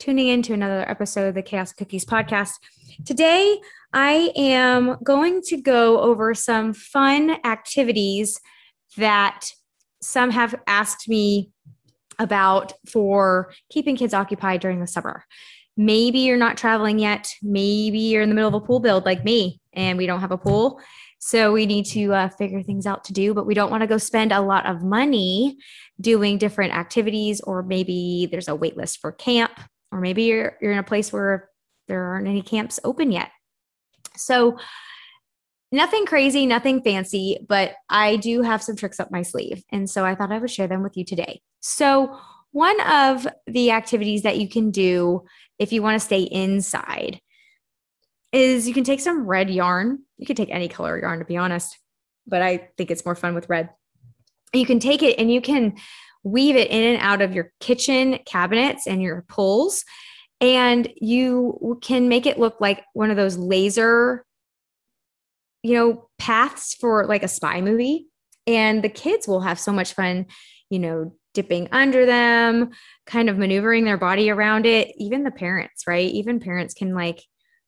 tuning in to another episode of the Chaos Cookies podcast. Today, I am going to go over some fun activities that some have asked me about for keeping kids occupied during the summer. Maybe you're not traveling yet. Maybe you're in the middle of a pool build like me and we don't have a pool. So we need to uh, figure things out to do, but we don't want to go spend a lot of money doing different activities, or maybe there's a wait list for camp or maybe you're you're in a place where there aren't any camps open yet. So nothing crazy, nothing fancy, but I do have some tricks up my sleeve. And so I thought I would share them with you today. So, one of the activities that you can do if you want to stay inside is you can take some red yarn. You can take any color yarn, to be honest, but I think it's more fun with red. You can take it and you can weave it in and out of your kitchen cabinets and your pulls. And you can make it look like one of those laser, you know, paths for like a spy movie. And the kids will have so much fun, you know, dipping under them, kind of maneuvering their body around it. Even the parents, right? Even parents can like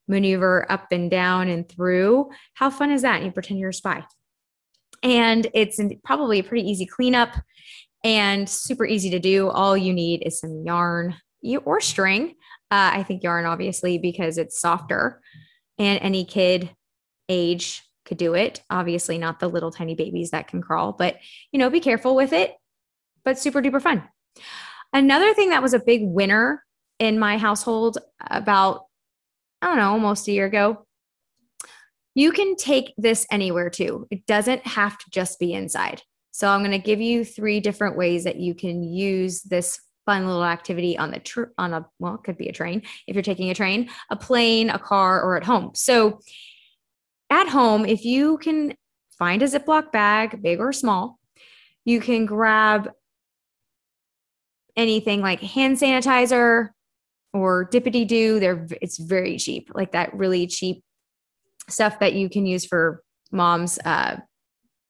maneuver up and down and through. How fun is that? You pretend you're a spy. And it's probably a pretty easy cleanup and super easy to do. All you need is some yarn or string. Uh, I think yarn, obviously, because it's softer and any kid age could do it. Obviously, not the little tiny babies that can crawl, but you know, be careful with it, but super duper fun. Another thing that was a big winner in my household about, I don't know, almost a year ago. You can take this anywhere too. It doesn't have to just be inside. So I'm going to give you three different ways that you can use this fun little activity on the tr- on a well, it could be a train if you're taking a train, a plane, a car, or at home. So at home, if you can find a Ziploc bag, big or small, you can grab anything like hand sanitizer or dippity doo. They're it's very cheap, like that really cheap stuff that you can use for moms uh,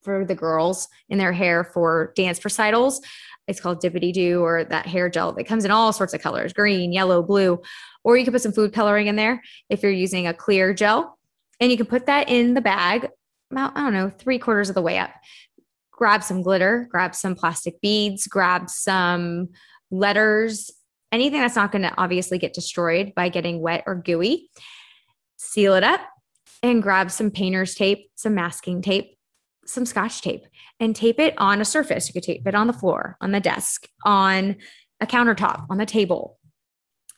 for the girls in their hair for dance recitals. It's called Dippity Doo or that hair gel that comes in all sorts of colors green, yellow, blue. Or you can put some food coloring in there if you're using a clear gel. And you can put that in the bag about, I don't know, three quarters of the way up. Grab some glitter, grab some plastic beads, grab some letters, anything that's not going to obviously get destroyed by getting wet or gooey. Seal it up and grab some painter's tape, some masking tape, some scotch tape and tape it on a surface. You could tape it on the floor, on the desk, on a countertop, on the table.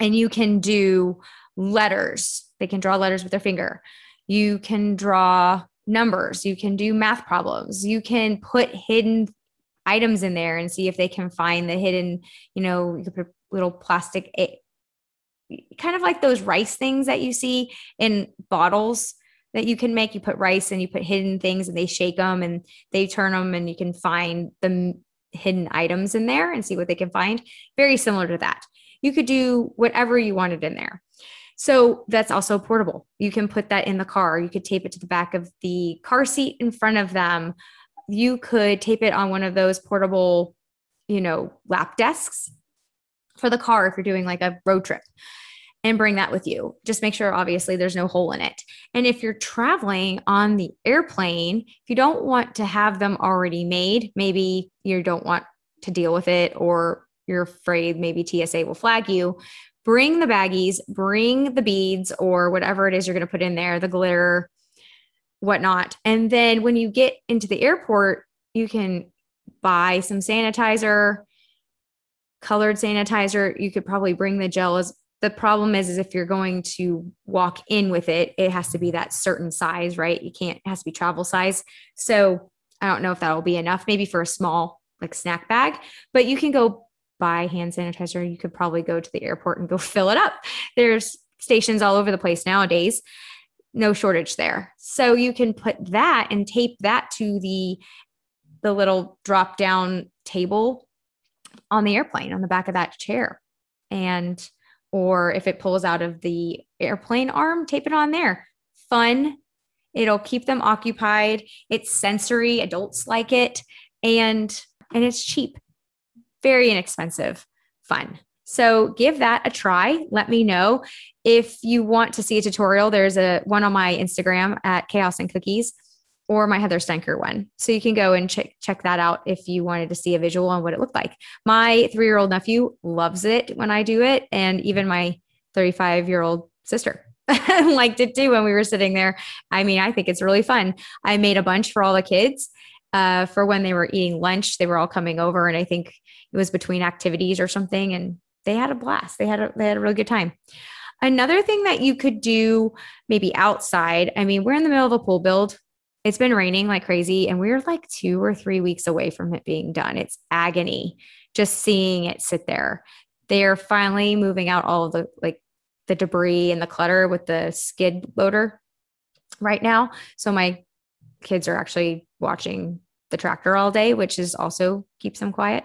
And you can do letters. They can draw letters with their finger. You can draw numbers. You can do math problems. You can put hidden items in there and see if they can find the hidden, you know, you could put little plastic, eh, kind of like those rice things that you see in bottles that you can make. You put rice and you put hidden things and they shake them and they turn them and you can find the hidden items in there and see what they can find. Very similar to that. You could do whatever you wanted in there. So that's also portable. You can put that in the car. You could tape it to the back of the car seat in front of them. You could tape it on one of those portable, you know, lap desks for the car if you're doing like a road trip and bring that with you. Just make sure, obviously, there's no hole in it. And if you're traveling on the airplane, if you don't want to have them already made, maybe you don't want to deal with it or you're afraid maybe TSA will flag you, bring the baggies, bring the beads or whatever it is you're going to put in there, the glitter, whatnot. And then when you get into the airport, you can buy some sanitizer, colored sanitizer. You could probably bring the gel as the problem is is if you're going to walk in with it it has to be that certain size right you can't it has to be travel size so i don't know if that will be enough maybe for a small like snack bag but you can go buy hand sanitizer you could probably go to the airport and go fill it up there's stations all over the place nowadays. No shortage there. So you can put that and tape that to the the little drop down table on the airplane on the back of that chair. And or if it pulls out of the airplane arm, tape it on there. Fun. It'll keep them occupied. It's sensory. Adults like it. And and it's cheap. Very inexpensive. Fun. So give that a try. Let me know if you want to see a tutorial. There's a one on my Instagram at Chaos and Cookies or my Heather Stenker one. So you can go and check check that out if you wanted to see a visual on what it looked like. My three year old nephew loves it when I do it, and even my 35 year old sister liked it too when we were sitting there. I mean, I think it's really fun. I made a bunch for all the kids uh, for when they were eating lunch. They were all coming over, and I think it was between activities or something, and they had a blast. They had a they had a really good time. Another thing that you could do maybe outside. I mean, we're in the middle of a pool build it's been raining like crazy and we're like two or three weeks away from it being done. It's agony just seeing it sit there. They're finally moving out all of the like the debris and the clutter with the skid loader right now. So my kids are actually watching the tractor all day, which is also keeps them quiet.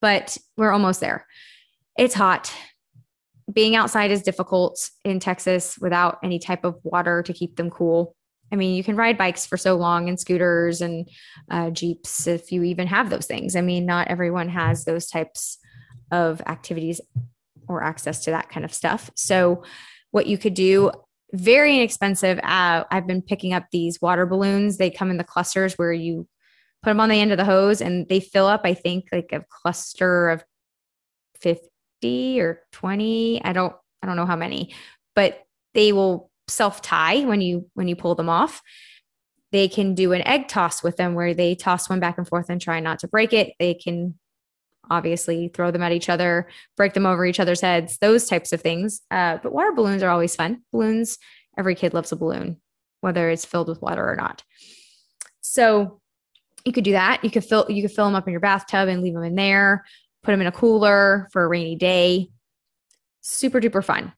But we're almost there. It's hot. Being outside is difficult in Texas without any type of water to keep them cool. I mean, you can ride bikes for so long and scooters and uh, Jeeps if you even have those things. I mean, not everyone has those types of activities or access to that kind of stuff. So, what you could do, very inexpensive. Uh, I've been picking up these water balloons. They come in the clusters where you put them on the end of the hose and they fill up, I think, like a cluster of 50 or 20. I don't, I don't know how many, but they will self tie when you when you pull them off. They can do an egg toss with them where they toss one back and forth and try not to break it. They can obviously throw them at each other break them over each other's heads those types of things. Uh, but water balloons are always fun. Balloons every kid loves a balloon whether it's filled with water or not. So you could do that. You could fill you could fill them up in your bathtub and leave them in there put them in a cooler for a rainy day. Super duper fun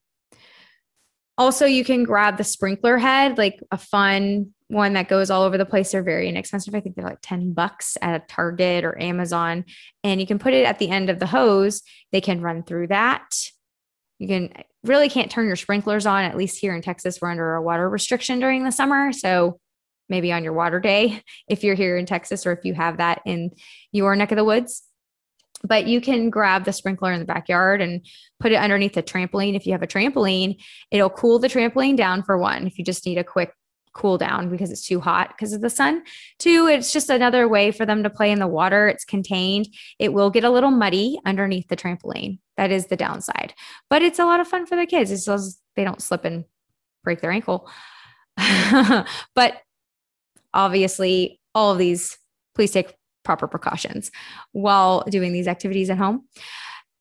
also, you can grab the sprinkler head, like a fun one that goes all over the place. They're very inexpensive. I think they're like 10 bucks at a Target or Amazon. And you can put it at the end of the hose. They can run through that. You can really can't turn your sprinklers on, at least here in Texas. We're under a water restriction during the summer. So maybe on your water day, if you're here in Texas or if you have that in your neck of the woods, but you can grab the sprinkler in the backyard and put it underneath the trampoline. If you have a trampoline, it'll cool the trampoline down for one. If you just need a quick cool down because it's too hot because of the sun. Two, it's just another way for them to play in the water. It's contained. It will get a little muddy underneath the trampoline. That is the downside, but it's a lot of fun for the kids. It's just they don't slip and break their ankle. but obviously, all of these, please take proper precautions while doing these activities at home.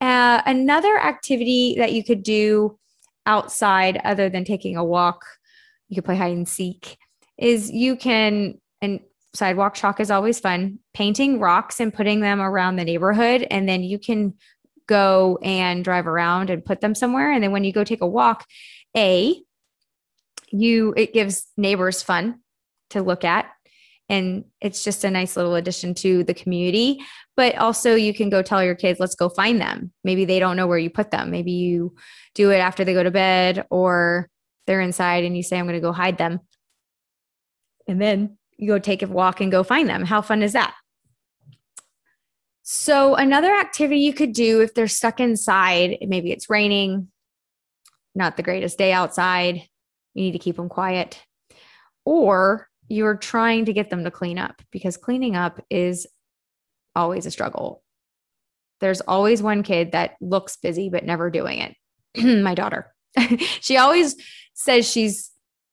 Uh, another activity that you could do outside, other than taking a walk, you could play hide and seek, is you can, and sidewalk chalk is always fun, painting rocks and putting them around the neighborhood. And then you can go and drive around and put them somewhere. And then when you go take a walk, A, you it gives neighbors fun to look at and it's just a nice little addition to the community. But also you can go tell your kids let's go find them. Maybe they don't know where you put them. Maybe you do it after they go to bed or they're inside and you say i'm going to go hide them. And then you go take a walk and go find them. How fun is that? So another activity you could do if they're stuck inside maybe it's raining not the greatest day outside you need to keep them quiet or you're trying to get them to clean up because cleaning up is always a struggle. There's always one kid that looks busy but never doing it. My daughter. she always says she's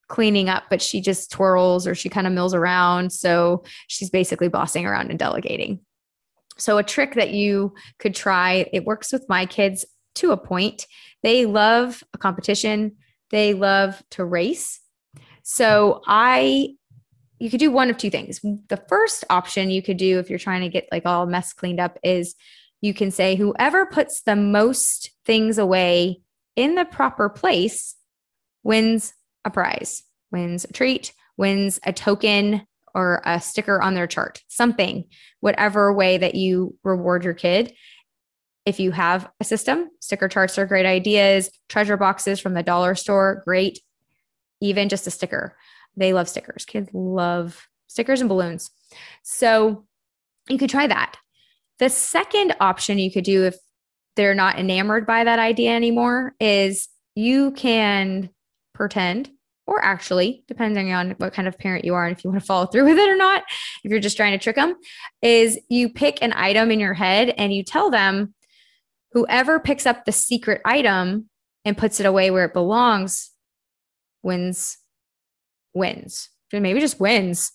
cleaning up, but she just twirls or she kind of mills around. So she's basically bossing around and delegating. So, a trick that you could try, it works with my kids to a point. They love a competition, they love to race. So, I you could do one of two things. The first option you could do if you're trying to get like all mess cleaned up is you can say whoever puts the most things away in the proper place wins a prize, wins a treat, wins a token or a sticker on their chart, something, whatever way that you reward your kid. If you have a system, sticker charts are great ideas. Treasure boxes from the dollar store, great. Even just a sticker. They love stickers. Kids love stickers and balloons. So you could try that. The second option you could do if they're not enamored by that idea anymore is you can pretend or actually depending on what kind of parent you are and if you want to follow through with it or not if you're just trying to trick them is you pick an item in your head and you tell them whoever picks up the secret item and puts it away where it belongs wins wins. Maybe just wins.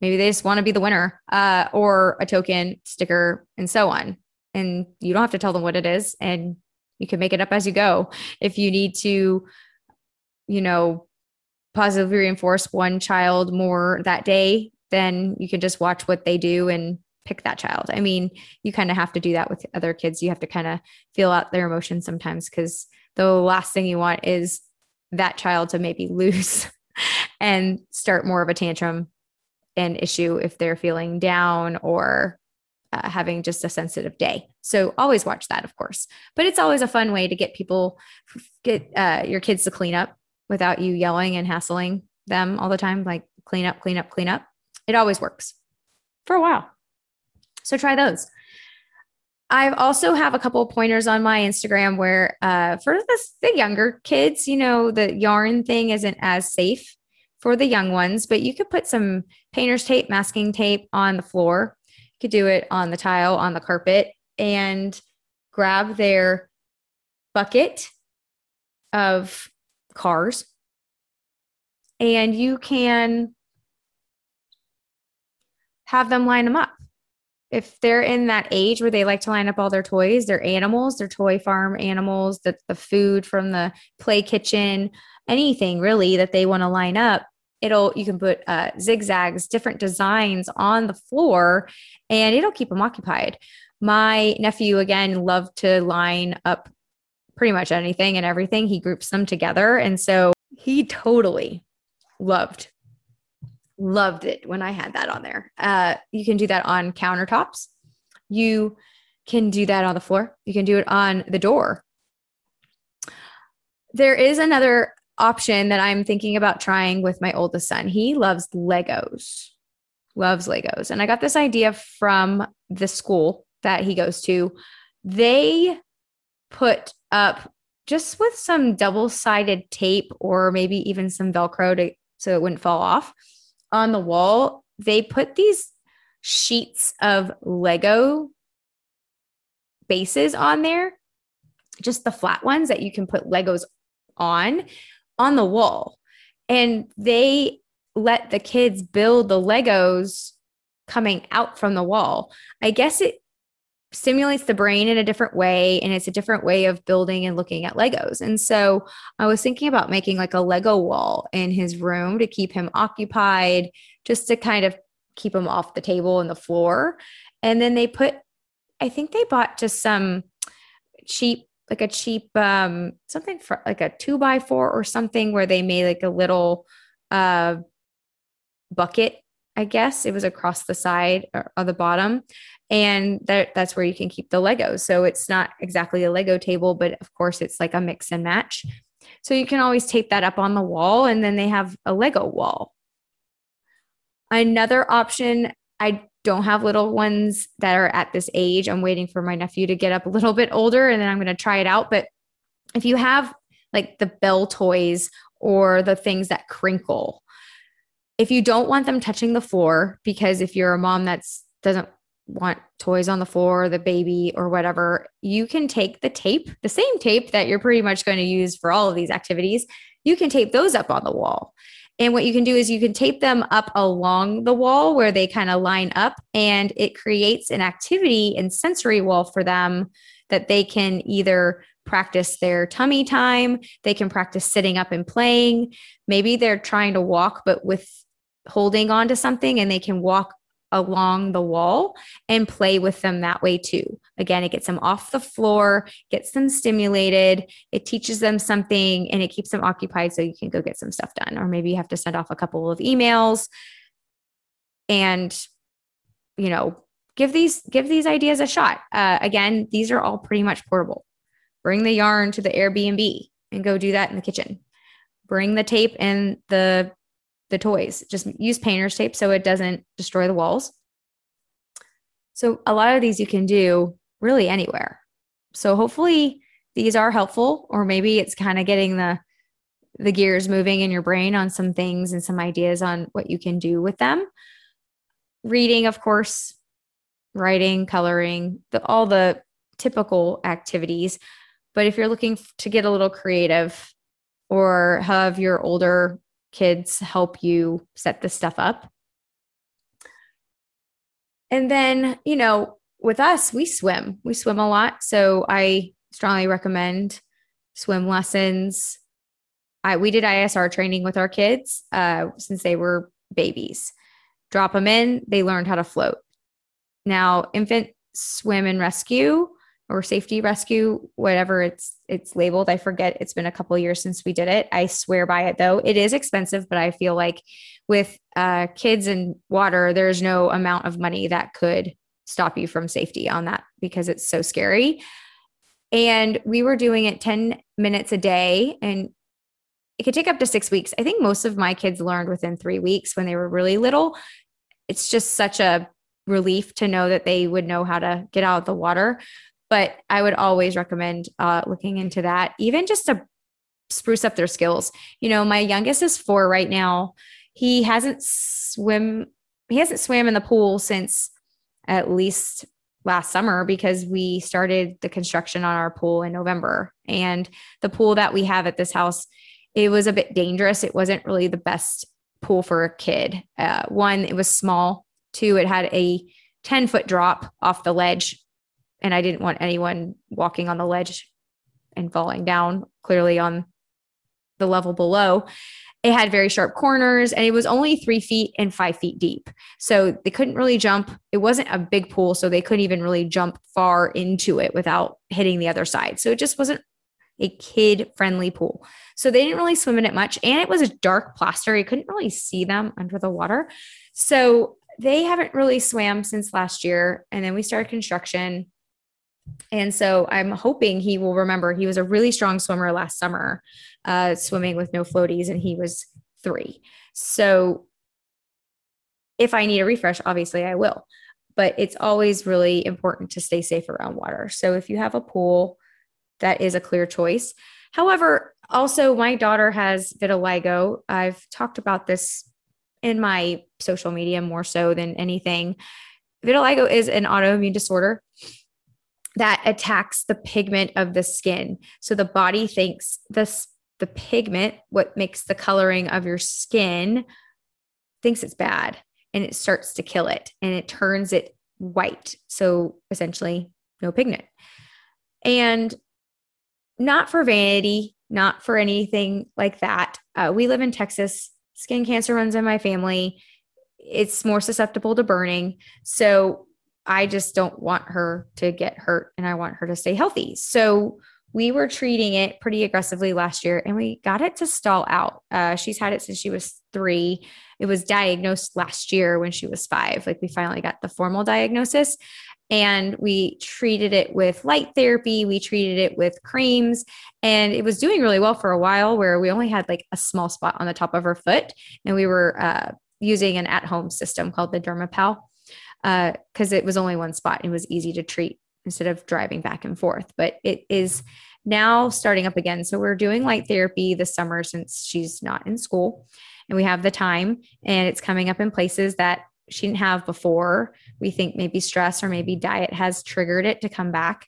Maybe they just want to be the winner uh, or a token sticker and so on. And you don't have to tell them what it is and you can make it up as you go. If you need to you know positively reinforce one child more that day then you can just watch what they do and pick that child. I mean you kind of have to do that with other kids. You have to kind of feel out their emotions sometimes because the last thing you want is that child to maybe lose and start more of a tantrum and issue if they're feeling down or uh, having just a sensitive day. So always watch that, of course. But it's always a fun way to get people, get uh, your kids to clean up without you yelling and hassling them all the time, like clean up, clean up, clean up. It always works for a while. So try those. I also have a couple of pointers on my Instagram where, uh, for the, the younger kids, you know, the yarn thing isn't as safe for the young ones, but you could put some painter's tape, masking tape on the floor You could do it on the tile, on the carpet, and grab their bucket of cars. And you can have them line them up. If they're in that age where they like to line up all their toys, their animals, their toy farm animals, the, the food from the play kitchen, anything really that they want to line up, it'll you can put uh, zigzags different designs on the floor and it'll keep them occupied. My nephew again loved to line up pretty much anything and everything. He groups them together and so he totally loved loved it when i had that on there uh, you can do that on countertops you can do that on the floor you can do it on the door there is another option that I'm thinking about trying with my oldest son. He loves Legos, loves Legos. And I got this idea from the school that he goes to. They put up just with some double sided tape or maybe even some Velcro to, so it wouldn't fall off on the wall. They put these sheets of Lego bases on there, just the flat ones that you can put Legos on on the wall and they let the kids build the Legos coming out from the wall. I guess it stimulates the brain in a different way and it's a different way of building and looking at Legos. And so I was thinking about making like a Lego wall in his room to keep him occupied, just to kind of keep him off the table and the floor. And then they put, I think they bought just some cheap like a cheap um something for like a two by four or something where they made like a little uh bucket i guess it was across the side uh, or, or the bottom and that that's where you can keep the legos so it's not exactly a lego table but of course it's like a mix and match so you can always tape that up on the wall and then they have a lego wall another option i don't have little ones that are at this age. I'm waiting for my nephew to get up a little bit older and then I'm going to try it out. But if you have like the bell toys or the things that crinkle, if you don't want them touching the floor, because if you're a mom that's doesn't want toys on the floor, the baby or whatever, you can take the tape, the same tape that you're pretty much going to use for all of these activities. You can tape those up on the wall. And what you can do is you can tape them up along the wall where they kind of line up, and it creates an activity and sensory wall for them that they can either practice their tummy time, they can practice sitting up and playing. Maybe they're trying to walk, but with holding on to something, and they can walk along the wall and play with them that way too. Again, it gets them off the floor, gets them stimulated, it teaches them something and it keeps them occupied so you can go get some stuff done. Or maybe you have to send off a couple of emails and, you know, give these give these ideas a shot. Uh, again, these are all pretty much portable. Bring the yarn to the Airbnb and go do that in the kitchen. Bring the tape and the the toys. Just use painter's tape so it doesn't destroy the walls. So a lot of these you can do really anywhere. So hopefully these are helpful or maybe it's kind of getting the the gears moving in your brain on some things and some ideas on what you can do with them. Reading, of course, writing, coloring, the, all the typical activities. But if you're looking to get a little creative or have your older kids help you set this stuff up. And then, you know, with us, we swim. We swim a lot. So I strongly recommend swim lessons. I, we did ISR training with our kids uh, since they were babies. Drop them in, they learned how to float. Now, infant swim and rescue, or safety rescue whatever it's it's labeled. I forget it's been a couple years since we did it. I swear by it though. It is expensive but i feel like with uh, kids and water there's no amount of money that could stop you from safety on that because it's so scary. And we were doing it 10 minutes a day and it could take up to six weeks. I think most of my kids learned within three weeks when they were really little. It's just such a relief to know that they would know how to get out of the water but I would always recommend uh, looking into that, even just to spruce up their skills. You know, my youngest is four right now. He hasn't swim. He hasn't swam in the pool since at least last summer because we started the construction on our pool in November. And the pool that we have at this house, it was a bit dangerous. It wasn't really the best pool for a kid. Uh, one, it was small. Two, it had a 10 foot drop off the ledge and I didn't want anyone walking on the ledge and falling down clearly on the level below. It had very sharp corners and it was only three feet and five feet deep. So they couldn't really jump. It wasn't a big pool, so they couldn't even really jump far into it without hitting the other side. So it just wasn't a kid friendly pool. So they didn't really swim in it much. And it was a dark plaster. You couldn't really see them under the water. So they haven't really swam since last year. And then we started construction and so I'm hoping he will remember he was a really strong swimmer last summer, uh, swimming with no floaties, and he was three. So if I need a refresh, obviously I will. But it's always really important to stay safe around water. So if you have a pool, that is a clear choice. However, also my daughter has vitiligo. I've talked about this in my social media more so than anything. Vitiligo is an autoimmune disorder that attacks the pigment of the skin. So the body thinks this the pigment, what makes the coloring of your skin, thinks it's bad and it starts to kill it and it turns it white. So essentially, no pigment. And not for vanity, not for anything like that. Uh, we live in Texas. Skin cancer runs in my family. It's more susceptible to burning. So I just don't want her to get hurt and I want her to stay healthy. So we were treating it pretty aggressively last year and we got it to stall out. Uh, she's had it since she was three. It was diagnosed last year when she was five. Like we finally got the formal diagnosis and we treated it with light therapy. We treated it with creams and it was doing really well for a while where we only had like a small spot on the top of her foot and we were uh, using an at home system called the Dermapal because uh, it was only one spot. It was easy to treat instead of driving back and forth. But it is now starting up again. So we're doing light therapy this summer since she's not in school and we have the time and it's coming up in places that she didn't have before. We think maybe stress or maybe diet has triggered it to come back.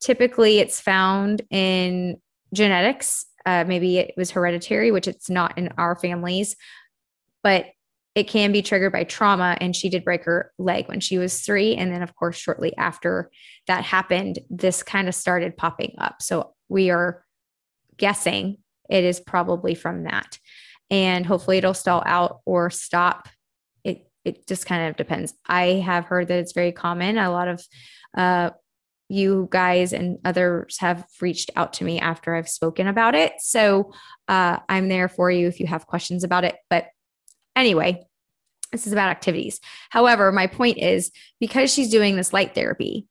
Typically, it's found in genetics. Uh, maybe it was hereditary, which it's not in our families, but it can be triggered by trauma. And she did break her leg when she was three. And then, of course, shortly after that happened, this kind of started popping up. So we are guessing it is probably from that. And hopefully it'll stall out or stop. It it just kind of depends. I have heard that it's very common. A lot of uh, you guys and others have reached out to me after I've spoken about it. So uh, I'm there for you if you have questions about it. But anyway, this is about activities. However, my point is because she's doing this light therapy,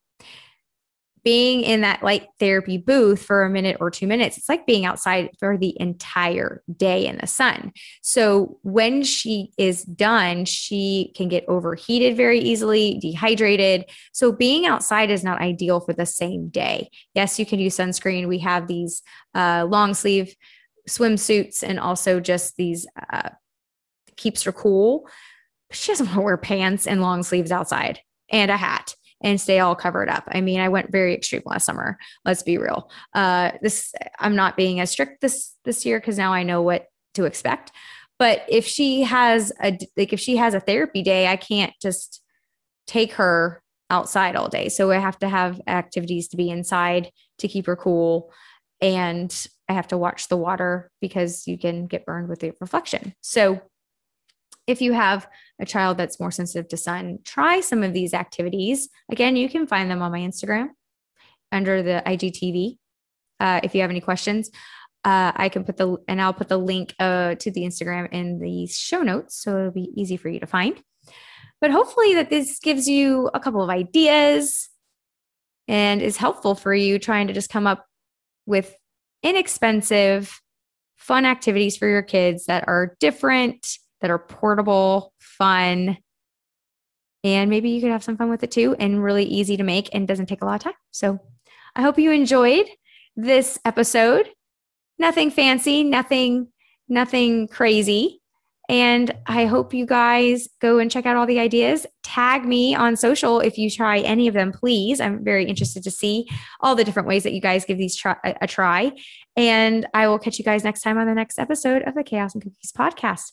being in that light therapy booth for a minute or two minutes, it's like being outside for the entire day in the sun. So when she is done, she can get overheated very easily, dehydrated. So being outside is not ideal for the same day. Yes, you can use sunscreen. We have these uh, long sleeve swimsuits and also just these uh, keeps her cool. But She doesn't want to wear pants and long sleeves outside and a hat and stay all covered up. I mean, I went very extreme last summer. Let's be real. Uh, this I'm not being as strict this this year because now I know what to expect. But if she has a like if she has a therapy day, I can't just take her outside all day. So I have to have activities to be inside to keep her cool. And I have to watch the water because you can get burned with the reflection. So if you have a child that's more sensitive to sun, try some of these activities. Again, you can find them on my Instagram under the IGTV. Uh, if you have any questions, uh, I can put the and I'll put the link uh, to the Instagram in the show notes, so it'll be easy for you to find. But hopefully, that this gives you a couple of ideas and is helpful for you trying to just come up with inexpensive, fun activities for your kids that are different that are portable, fun, and maybe you could have some fun with it too and really easy to make and doesn't take a lot of time. So I hope you enjoyed this episode. Nothing fancy, nothing nothing crazy. And I hope you guys go and check out all the ideas. Tag me on social if you try any of them, please. I'm very interested to see all the different ways that you guys give these try, a try. And I will catch you guys next time on the next episode of the Chaos and Cookies podcast.